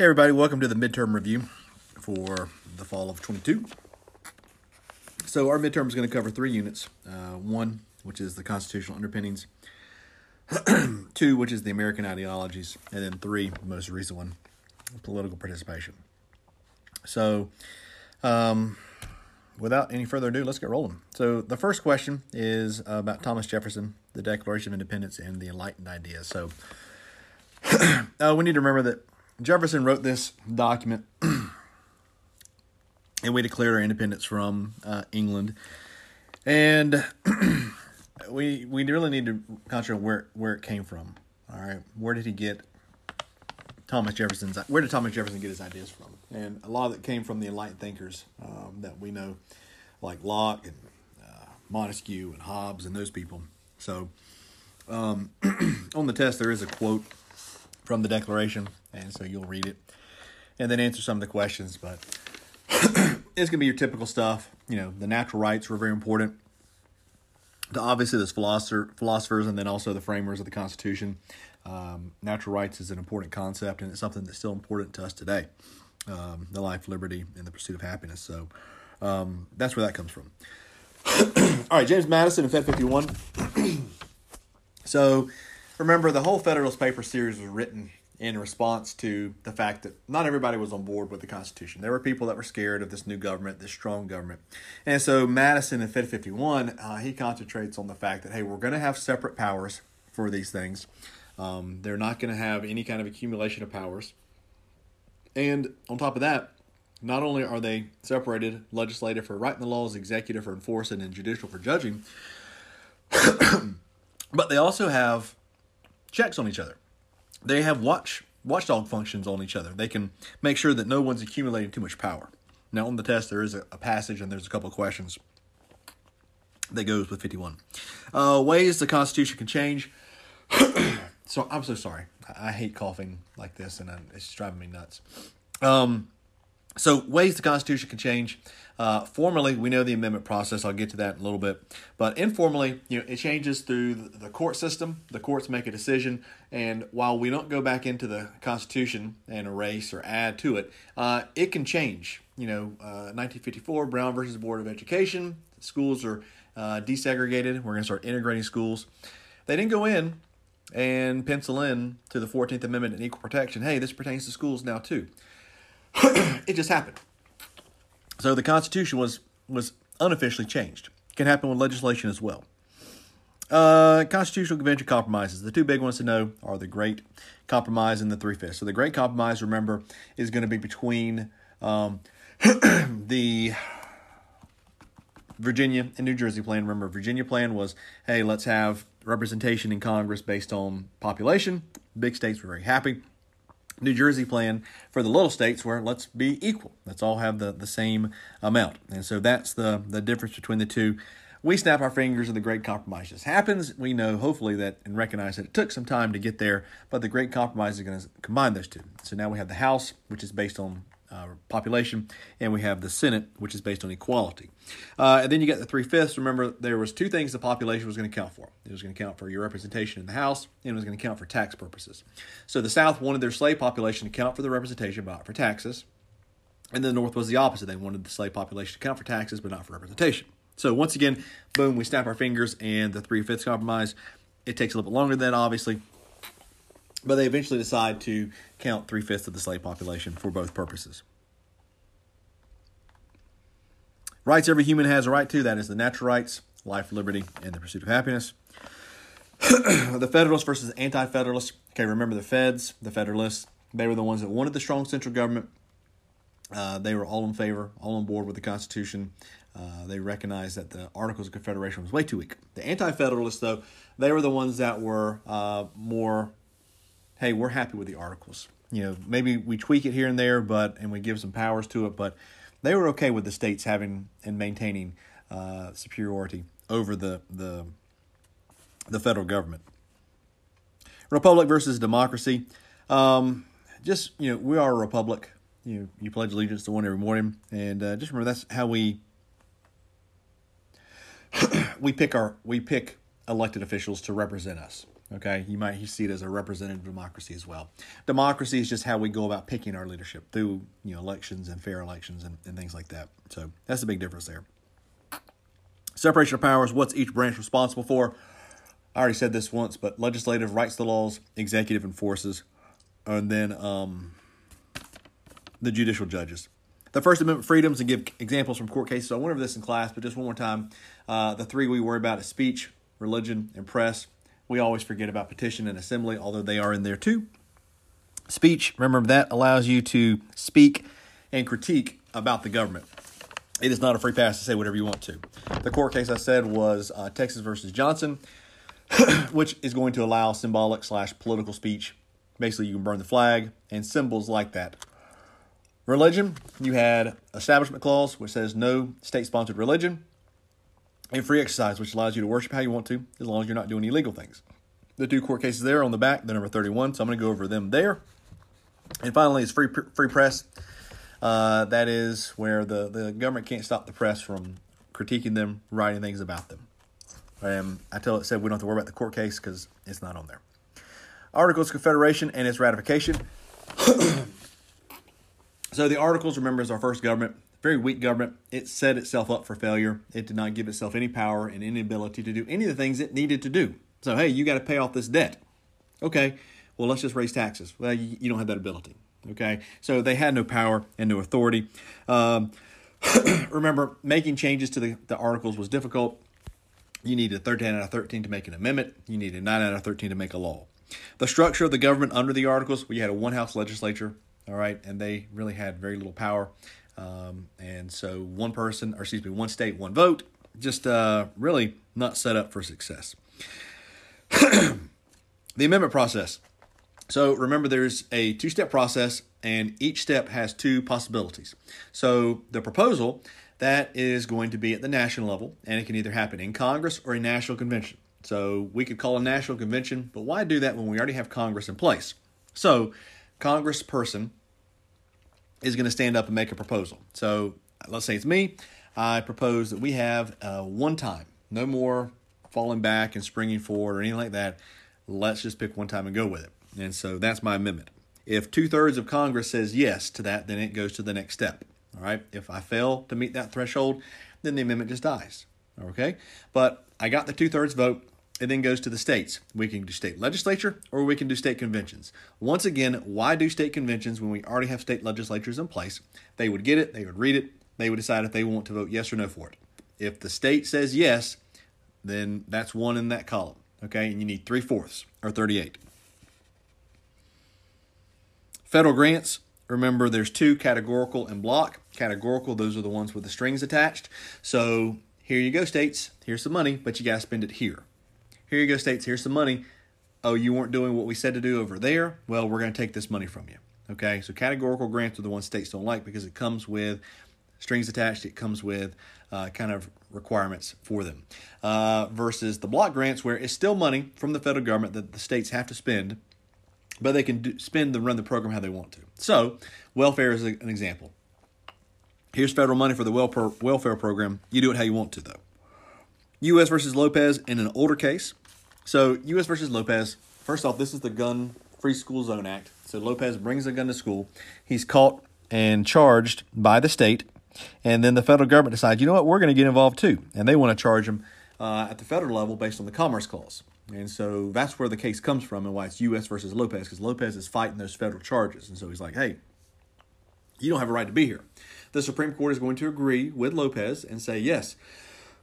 Hey, everybody, welcome to the midterm review for the fall of 22. So, our midterm is going to cover three units uh, one, which is the constitutional underpinnings, two, which is the American ideologies, and then three, the most recent one, political participation. So, um, without any further ado, let's get rolling. So, the first question is about Thomas Jefferson, the Declaration of Independence, and the Enlightened ideas. So, uh, we need to remember that Jefferson wrote this document, and we declared our independence from uh, England. And we we really need to concentrate where where it came from. All right, where did he get Thomas Jefferson's? Where did Thomas Jefferson get his ideas from? And a lot of it came from the enlightened thinkers um, that we know, like Locke and uh, Montesquieu and Hobbes and those people. So, um, on the test, there is a quote from the Declaration, and so you'll read it and then answer some of the questions. But it's gonna be your typical stuff. You know, the natural rights were very important to obviously those philosopher, philosophers and then also the framers of the Constitution. Um, natural rights is an important concept, and it's something that's still important to us today. Um, the life, liberty, and the pursuit of happiness. So um, that's where that comes from. All right, James Madison in Fed 51. so remember, the whole Federalist Paper series was written in response to the fact that not everybody was on board with the Constitution. There were people that were scared of this new government, this strong government. And so Madison in Fed 51, uh, he concentrates on the fact that, hey, we're going to have separate powers for these things. Um, they're not going to have any kind of accumulation of powers. And on top of that, not only are they separated, legislative for writing the laws, executive for enforcing, and judicial for judging, but they also have checks on each other. They have watch watchdog functions on each other. They can make sure that no one's accumulating too much power. Now on the test there is a, a passage and there's a couple questions that goes with 51. Uh, ways the Constitution can change. so I'm so sorry. I, I, hate coughing like this and I, it's driving me nuts. Um, so ways the Constitution can change. Uh, formally, we know the amendment process. I'll get to that in a little bit. But informally, you know, it changes through the court system. The courts make a decision, and while we don't go back into the Constitution and erase or add to it, uh, it can change. You know, uh, 1954 Brown versus Board of Education. Schools are uh, desegregated. We're going to start integrating schools. They didn't go in and pencil in to the 14th Amendment and equal protection. Hey, this pertains to schools now too. it just happened. So the Constitution was was unofficially changed. Can happen with legislation as well. Uh, Constitutional Convention compromises. The two big ones to know are the Great Compromise and the Three Fifths. So the Great Compromise, remember, is going to be between um, the Virginia and New Jersey plan. Remember, Virginia plan was, hey, let's have representation in Congress based on population. Big states were very happy. New Jersey plan for the little states where let's be equal. Let's all have the, the same amount. And so that's the, the difference between the two. We snap our fingers and the great compromise just happens. We know hopefully that and recognize that it took some time to get there, but the great compromise is going to combine those two. So now we have the House, which is based on uh, population, and we have the Senate, which is based on equality. Uh, and then you get the three fifths. Remember, there was two things the population was going to count for. It was going to count for your representation in the House, and it was going to count for tax purposes. So the South wanted their slave population to count for the representation, but not for taxes. And the North was the opposite. They wanted the slave population to count for taxes, but not for representation. So once again, boom, we snap our fingers, and the three fifths compromise. It takes a little bit longer than that, obviously, but they eventually decide to count three fifths of the slave population for both purposes. Rights every human has a right to that is the natural rights, life, liberty, and the pursuit of happiness. the Federalists versus Anti Federalists. Okay, remember the Feds, the Federalists, they were the ones that wanted the strong central government. Uh, they were all in favor, all on board with the Constitution. Uh, they recognized that the Articles of Confederation was way too weak. The Anti Federalists, though, they were the ones that were uh, more hey, we're happy with the articles. You know, maybe we tweak it here and there, but and we give some powers to it, but they were okay with the states having and maintaining uh, superiority over the the the federal government. Republic versus democracy. Um, just you know, we are a republic. You you pledge allegiance to one every morning, and uh, just remember that's how we we pick our we pick elected officials to represent us. Okay, you might see it as a representative democracy as well. Democracy is just how we go about picking our leadership through you know elections and fair elections and, and things like that. So that's the big difference there. Separation of powers. What's each branch responsible for? I already said this once, but legislative writes the laws, executive enforces, and then um, the judicial judges. The First Amendment freedoms and give examples from court cases. So I went over this in class, but just one more time. Uh, the three we worry about is speech, religion, and press. We always forget about petition and assembly, although they are in there too. Speech, remember that allows you to speak and critique about the government. It is not a free pass to say whatever you want to. The court case I said was uh, Texas versus Johnson, which is going to allow symbolic slash political speech. Basically, you can burn the flag and symbols like that. Religion, you had Establishment Clause, which says no state sponsored religion and free exercise, which allows you to worship how you want to, as long as you're not doing illegal things. The two court cases there on the back, the number 31, so I'm going to go over them there. And finally, it's free free press. Uh, that is where the, the government can't stop the press from critiquing them, writing things about them. Um, I tell it said we don't have to worry about the court case because it's not on there. Articles of Confederation and its ratification. so the Articles, remember, is our first government very weak government. It set itself up for failure. It did not give itself any power and any ability to do any of the things it needed to do. So, hey, you got to pay off this debt. Okay, well, let's just raise taxes. Well, you, you don't have that ability. Okay, so they had no power and no authority. Um, remember, making changes to the, the articles was difficult. You needed 13 out of 13 to make an amendment. You needed 9 out of 13 to make a law. The structure of the government under the articles, we had a one house legislature, all right, and they really had very little power. Um, and so one person, or excuse me, one state, one vote, just uh, really not set up for success. the amendment process. So remember, there's a two step process, and each step has two possibilities. So the proposal that is going to be at the national level, and it can either happen in Congress or a national convention. So we could call a national convention, but why do that when we already have Congress in place? So, Congressperson is going to stand up and make a proposal. So let's say it's me. I propose that we have uh, one time, no more falling back and springing forward or anything like that. Let's just pick one time and go with it. And so that's my amendment. If two thirds of Congress says yes to that, then it goes to the next step. All right. If I fail to meet that threshold, then the amendment just dies. Okay. But I got the two thirds vote. It then goes to the states. We can do state legislature or we can do state conventions. Once again, why do state conventions when we already have state legislatures in place? They would get it, they would read it, they would decide if they want to vote yes or no for it. If the state says yes, then that's one in that column. Okay, and you need three fourths or 38. Federal grants, remember there's two categorical and block. Categorical, those are the ones with the strings attached. So here you go, states, here's some money, but you got to spend it here. Here you go, states. Here's some money. Oh, you weren't doing what we said to do over there. Well, we're going to take this money from you. Okay, so categorical grants are the ones states don't like because it comes with strings attached. It comes with uh, kind of requirements for them. Uh, versus the block grants, where it's still money from the federal government that the states have to spend, but they can do, spend and run the program how they want to. So, welfare is an example. Here's federal money for the welfare program. You do it how you want to, though. U.S. versus Lopez in an older case. So, U.S. versus Lopez, first off, this is the Gun Free School Zone Act. So, Lopez brings a gun to school. He's caught and charged by the state. And then the federal government decides, you know what, we're going to get involved too. And they want to charge him uh, at the federal level based on the Commerce Clause. And so that's where the case comes from and why it's U.S. versus Lopez, because Lopez is fighting those federal charges. And so he's like, hey, you don't have a right to be here. The Supreme Court is going to agree with Lopez and say, yes,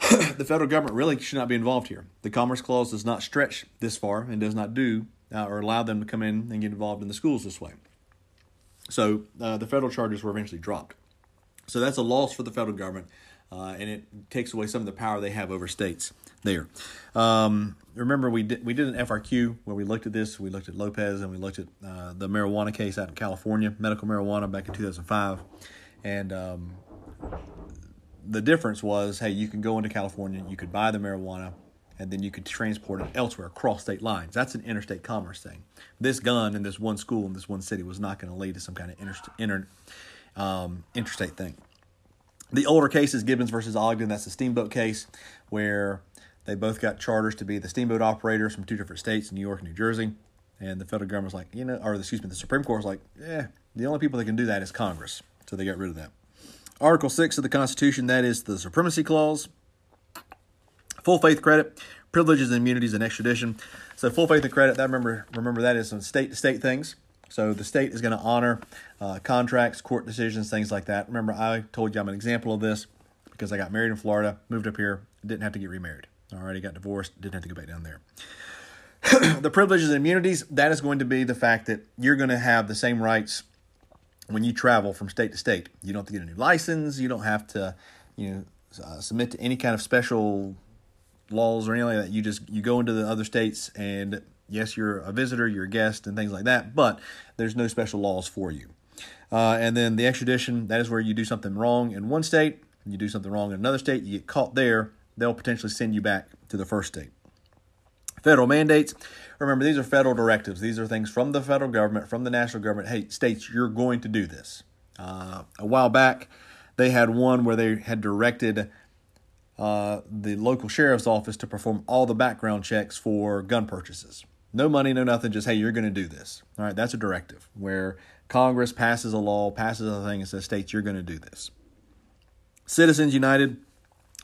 the federal government really should not be involved here. The Commerce Clause does not stretch this far and does not do uh, or allow them to come in and get involved in the schools this way. So uh, the federal charges were eventually dropped. So that's a loss for the federal government. uh, and it takes away some of the power they have over states there. Um, remember, we did we did an FRQ where we looked at this. We looked at Lopez and we looked at uh, the marijuana case out in California, medical marijuana back in 2005, and um, the difference was, hey, you can go into California, you could buy the marijuana, and then you could transport it elsewhere across state lines. That's an interstate commerce thing. This gun in this one school in this one city was not going to lead to some kind of inter, um, interstate thing. The older case is Gibbons versus Ogden. That's the steamboat case where they both got charters to be the steamboat operators from two different states, New York and New Jersey. And the federal government was like, you know, or excuse me, the Supreme Court was like, yeah, the only people that can do that is Congress. So they got rid of that. Article 6 of the Constitution, that is the Supremacy Clause. Full faith credit, privileges and immunities and extradition. So full faith and credit, that remember remember that is some state to state things. So the state is going to honor uh, contracts, court decisions, things like that. Remember, I told you I'm an example of this because I got married in Florida, moved up here, didn't have to get remarried. Already got divorced, didn't have to go back down there. the privileges and immunities, that is going to be the fact that you're going to have the same rights when you travel from state to state. You don't have to get a new license. You don't have to, you know, uh, submit to any kind of special laws or anything like that. You just you go into the other states and yes, you're a visitor, you're a guest, and things like that. But there's no special laws for you. Uh, and then the extradition, that is where you do something wrong in one state, you do something wrong in another state, you get caught there, they'll potentially send you back to the first state. Federal mandates. Remember, these are federal directives. These are things from the federal government, from the national government. Hey, states, you're going to do this. Uh, a while back, they had one where they had directed uh, the local sheriff's office to perform all the background checks for gun purchases. No money, no nothing, just, hey, you're going to do this. All right, that's a directive where Congress passes a law, passes a thing, and says, states, you're going to do this. Citizens United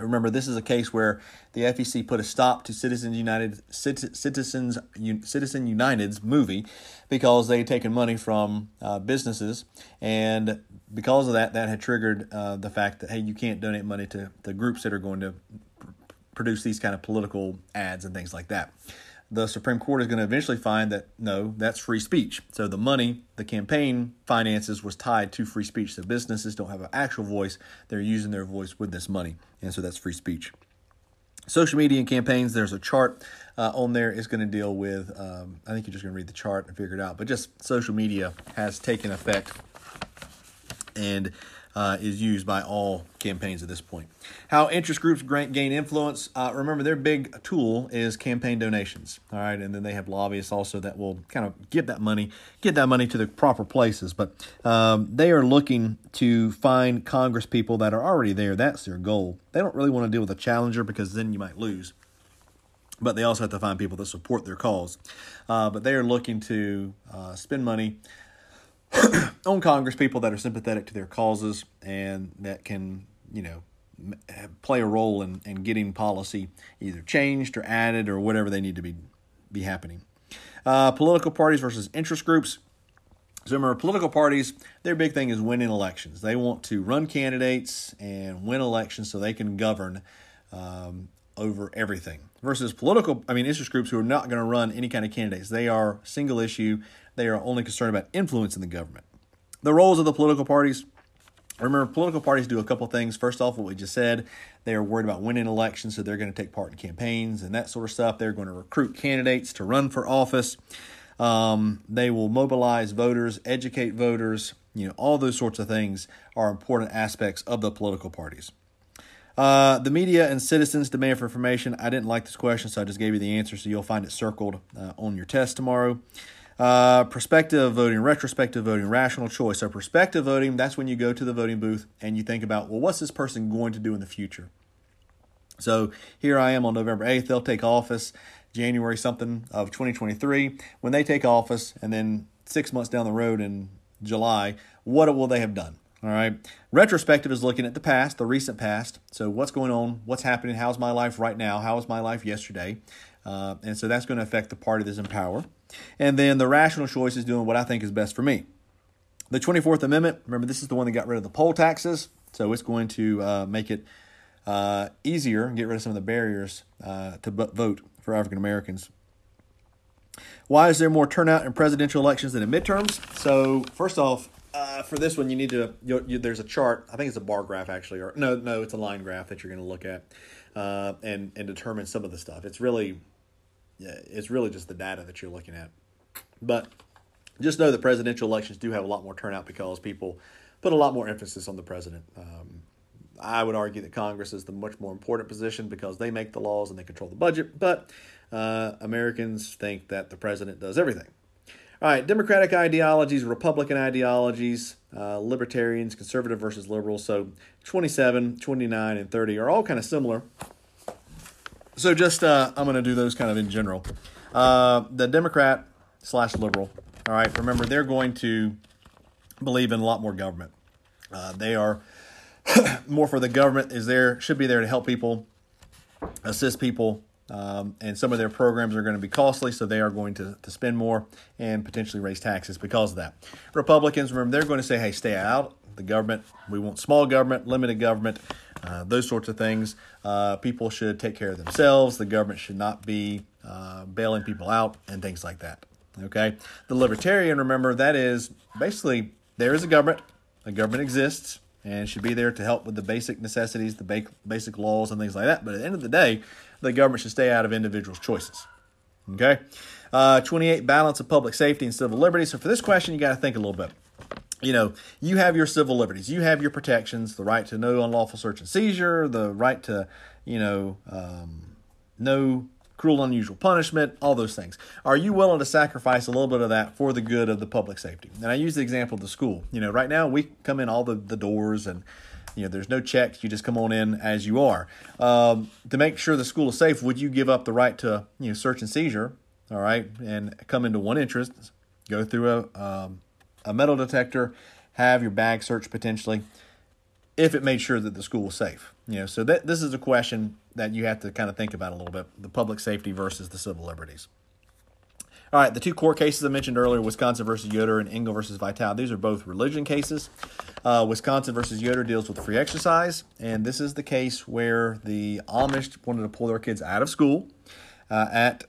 Remember, this is a case where the FEC put a stop to Citizens United, Citizens Citizen United's movie because they had taken money from uh, businesses, and because of that, that had triggered uh, the fact that hey, you can't donate money to the groups that are going to pr- produce these kind of political ads and things like that the Supreme Court is going to eventually find that no, that's free speech. So the money, the campaign finances was tied to free speech. So businesses don't have an actual voice, they're using their voice with this money. And so that's free speech. Social media and campaigns, there's a chart uh, on there. It's going to deal with, um, I think you're just going to read the chart and figure it out, but just social media has taken effect. And uh, is used by all campaigns at this point. How interest groups gain influence. Uh, remember, their big tool is campaign donations. All right, and then they have lobbyists also that will kind of get that money, get that money to the proper places. But um, they are looking to find Congress people that are already there. That's their goal. They don't really want to deal with a challenger because then you might lose but they also have to find people that support their cause. Uh, but they are looking to uh, spend money on Congress people that are sympathetic to their causes and that can, you know, play a role in, in getting policy either changed or added or whatever they need to be be happening. Uh, political parties versus interest groups. So remember, political parties, their big thing is winning elections. They want to run candidates and win elections so they can govern um, over everything. Versus political, I mean, interest groups who are not going to run any kind of candidates. They are single issue. They are only concerned about influencing the government. The roles of the political parties. Remember, political parties do a couple things. First off, what we just said, they are worried about winning elections, so they're going to take part in campaigns and that sort of stuff. They're going to recruit candidates to run for office. Um, they will mobilize voters, educate voters. You know, all those sorts of things are important aspects of the political parties. Uh, the media and citizens demand for information. I didn't like this question, so I just gave you the answer, so you'll find it circled uh, on your test tomorrow. Uh, prospective voting, retrospective voting, rational choice. So, prospective voting, that's when you go to the voting booth and you think about, well, what's this person going to do in the future? So, here I am on November 8th. They'll take office January something of 2023. When they take office, and then six months down the road in July, what will they have done? All right. Retrospective is looking at the past, the recent past. So, what's going on? What's happening? How's my life right now? How was my life yesterday? Uh, and so that's going to affect the party that's in power. And then the rational choice is doing what I think is best for me. The 24th Amendment, remember, this is the one that got rid of the poll taxes. So it's going to uh, make it uh, easier and get rid of some of the barriers uh, to vote for African Americans. Why is there more turnout in presidential elections than in midterms? So, first off, uh, for this one, you need to. You, you, there's a chart. I think it's a bar graph actually, or no, no, it's a line graph that you're going to look at, uh, and and determine some of the stuff. It's really, it's really just the data that you're looking at. But just know that presidential elections do have a lot more turnout because people put a lot more emphasis on the president. Um, I would argue that Congress is the much more important position because they make the laws and they control the budget, but uh, Americans think that the president does everything. All right, Democratic ideologies, Republican ideologies, uh, libertarians, conservative versus liberals. So 27, 29, and 30 are all kind of similar. So just, uh, I'm going to do those kind of in general. Uh, the Democrat slash liberal, all right, remember, they're going to believe in a lot more government. Uh, they are more for the government is there should be there to help people, assist people, um, and some of their programs are going to be costly, so they are going to, to spend more and potentially raise taxes because of that. Republicans, remember, they're going to say, hey, stay out the government. We want small government, limited government, uh, those sorts of things. Uh, people should take care of themselves. The government should not be uh, bailing people out and things like that. Okay. The libertarian, remember, that is basically there is a government. The government exists and should be there to help with the basic necessities, the basic laws, and things like that. But at the end of the day, the government should stay out of individuals' choices. Okay? Uh, 28, balance of public safety and civil liberties. So for this question, you got to think a little bit. You know, you have your civil liberties, you have your protections, the right to no unlawful search and seizure, the right to, you know, um, no cruel, unusual punishment, all those things. Are you willing to sacrifice a little bit of that for the good of the public safety? And I use the example of the school. You know, right now we come in all the, the doors and you know, there's no checks. You just come on in as you are. Um, to make sure the school is safe, would you give up the right to you know search and seizure? All right, and come into one entrance, go through a um, a metal detector, have your bag searched potentially, if it made sure that the school was safe. You know, so that this is a question that you have to kind of think about a little bit: the public safety versus the civil liberties. All right, the two court cases I mentioned earlier, Wisconsin versus Yoder and Engel versus Vitale, these are both religion cases. Uh, Wisconsin versus Yoder deals with free exercise, and this is the case where the Amish wanted to pull their kids out of school uh, at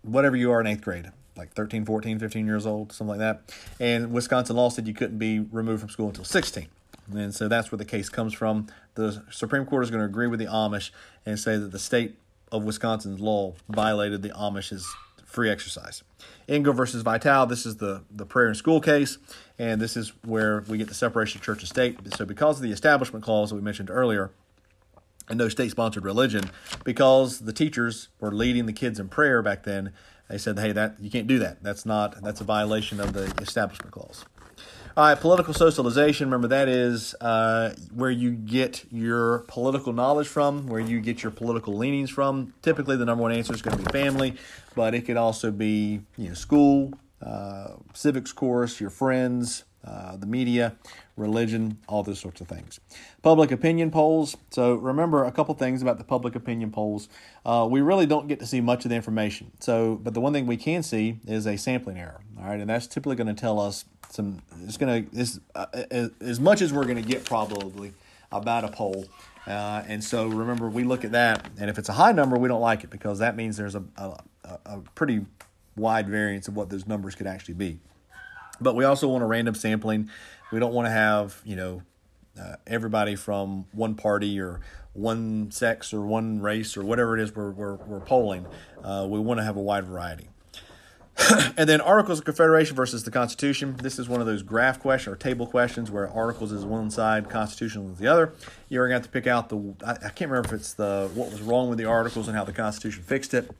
whatever you are in eighth grade, like 13, 14, 15 years old, something like that. And Wisconsin law said you couldn't be removed from school until 16. And so that's where the case comes from. The Supreme Court is going to agree with the Amish and say that the state of Wisconsin's law violated the Amish's free exercise. Engel versus Vitale, this is the, the prayer in school case, and this is where we get the separation of church and state. So, because of the establishment clause that we mentioned earlier, and no state sponsored religion, because the teachers were leading the kids in prayer back then, they said, hey, that you can't do that. That's not that's a violation of the establishment clause. All right, political socialization. Remember, that is uh, where you get your political knowledge from, where you get your political leanings from. Typically, the number one answer is going to be family, but it could also be you know school, uh, civics course, your friends, uh, the media, religion, all those sorts of things. Public opinion polls. So remember a couple things about the public opinion polls. Uh, we really don't get to see much of the information. So, but the one thing we can see is a sampling error. All right, and that's typically going to tell us some it's going to uh, as much as we're going to get probably about a poll. Uh, and so remember, we look at that, and if it's a high number, we don't like it because that means there's a, a, a pretty wide variance of what those numbers could actually be. But we also want a random sampling. We don't want to have you know uh, everybody from one party or one sex or one race or whatever it is we're, we're, we're polling. Uh, we want to have a wide variety. and then Articles of Confederation versus the Constitution. This is one of those graph questions or table questions where Articles is one side, Constitution is the other. You're going to have to pick out the. I, I, can't remember if it's the what was wrong with the Articles and how the Constitution fixed it,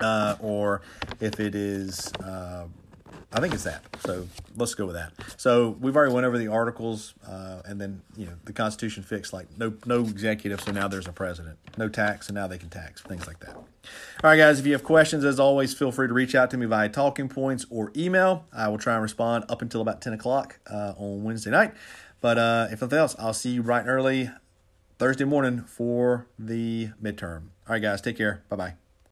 uh, or if it is. Uh, I think it's that. So let's go with that. So we've already went over the articles, uh, and then you know the Constitution fixed like no no executive, so now there's a president. No tax, and now they can tax things like that. All right, guys. If you have questions, as always, feel free to reach out to me via talking points or email. I will try and respond up until about ten o'clock uh, on Wednesday night. But uh, if nothing else, I'll see you bright and early Thursday morning for the midterm. All right, guys. Take care. Bye bye.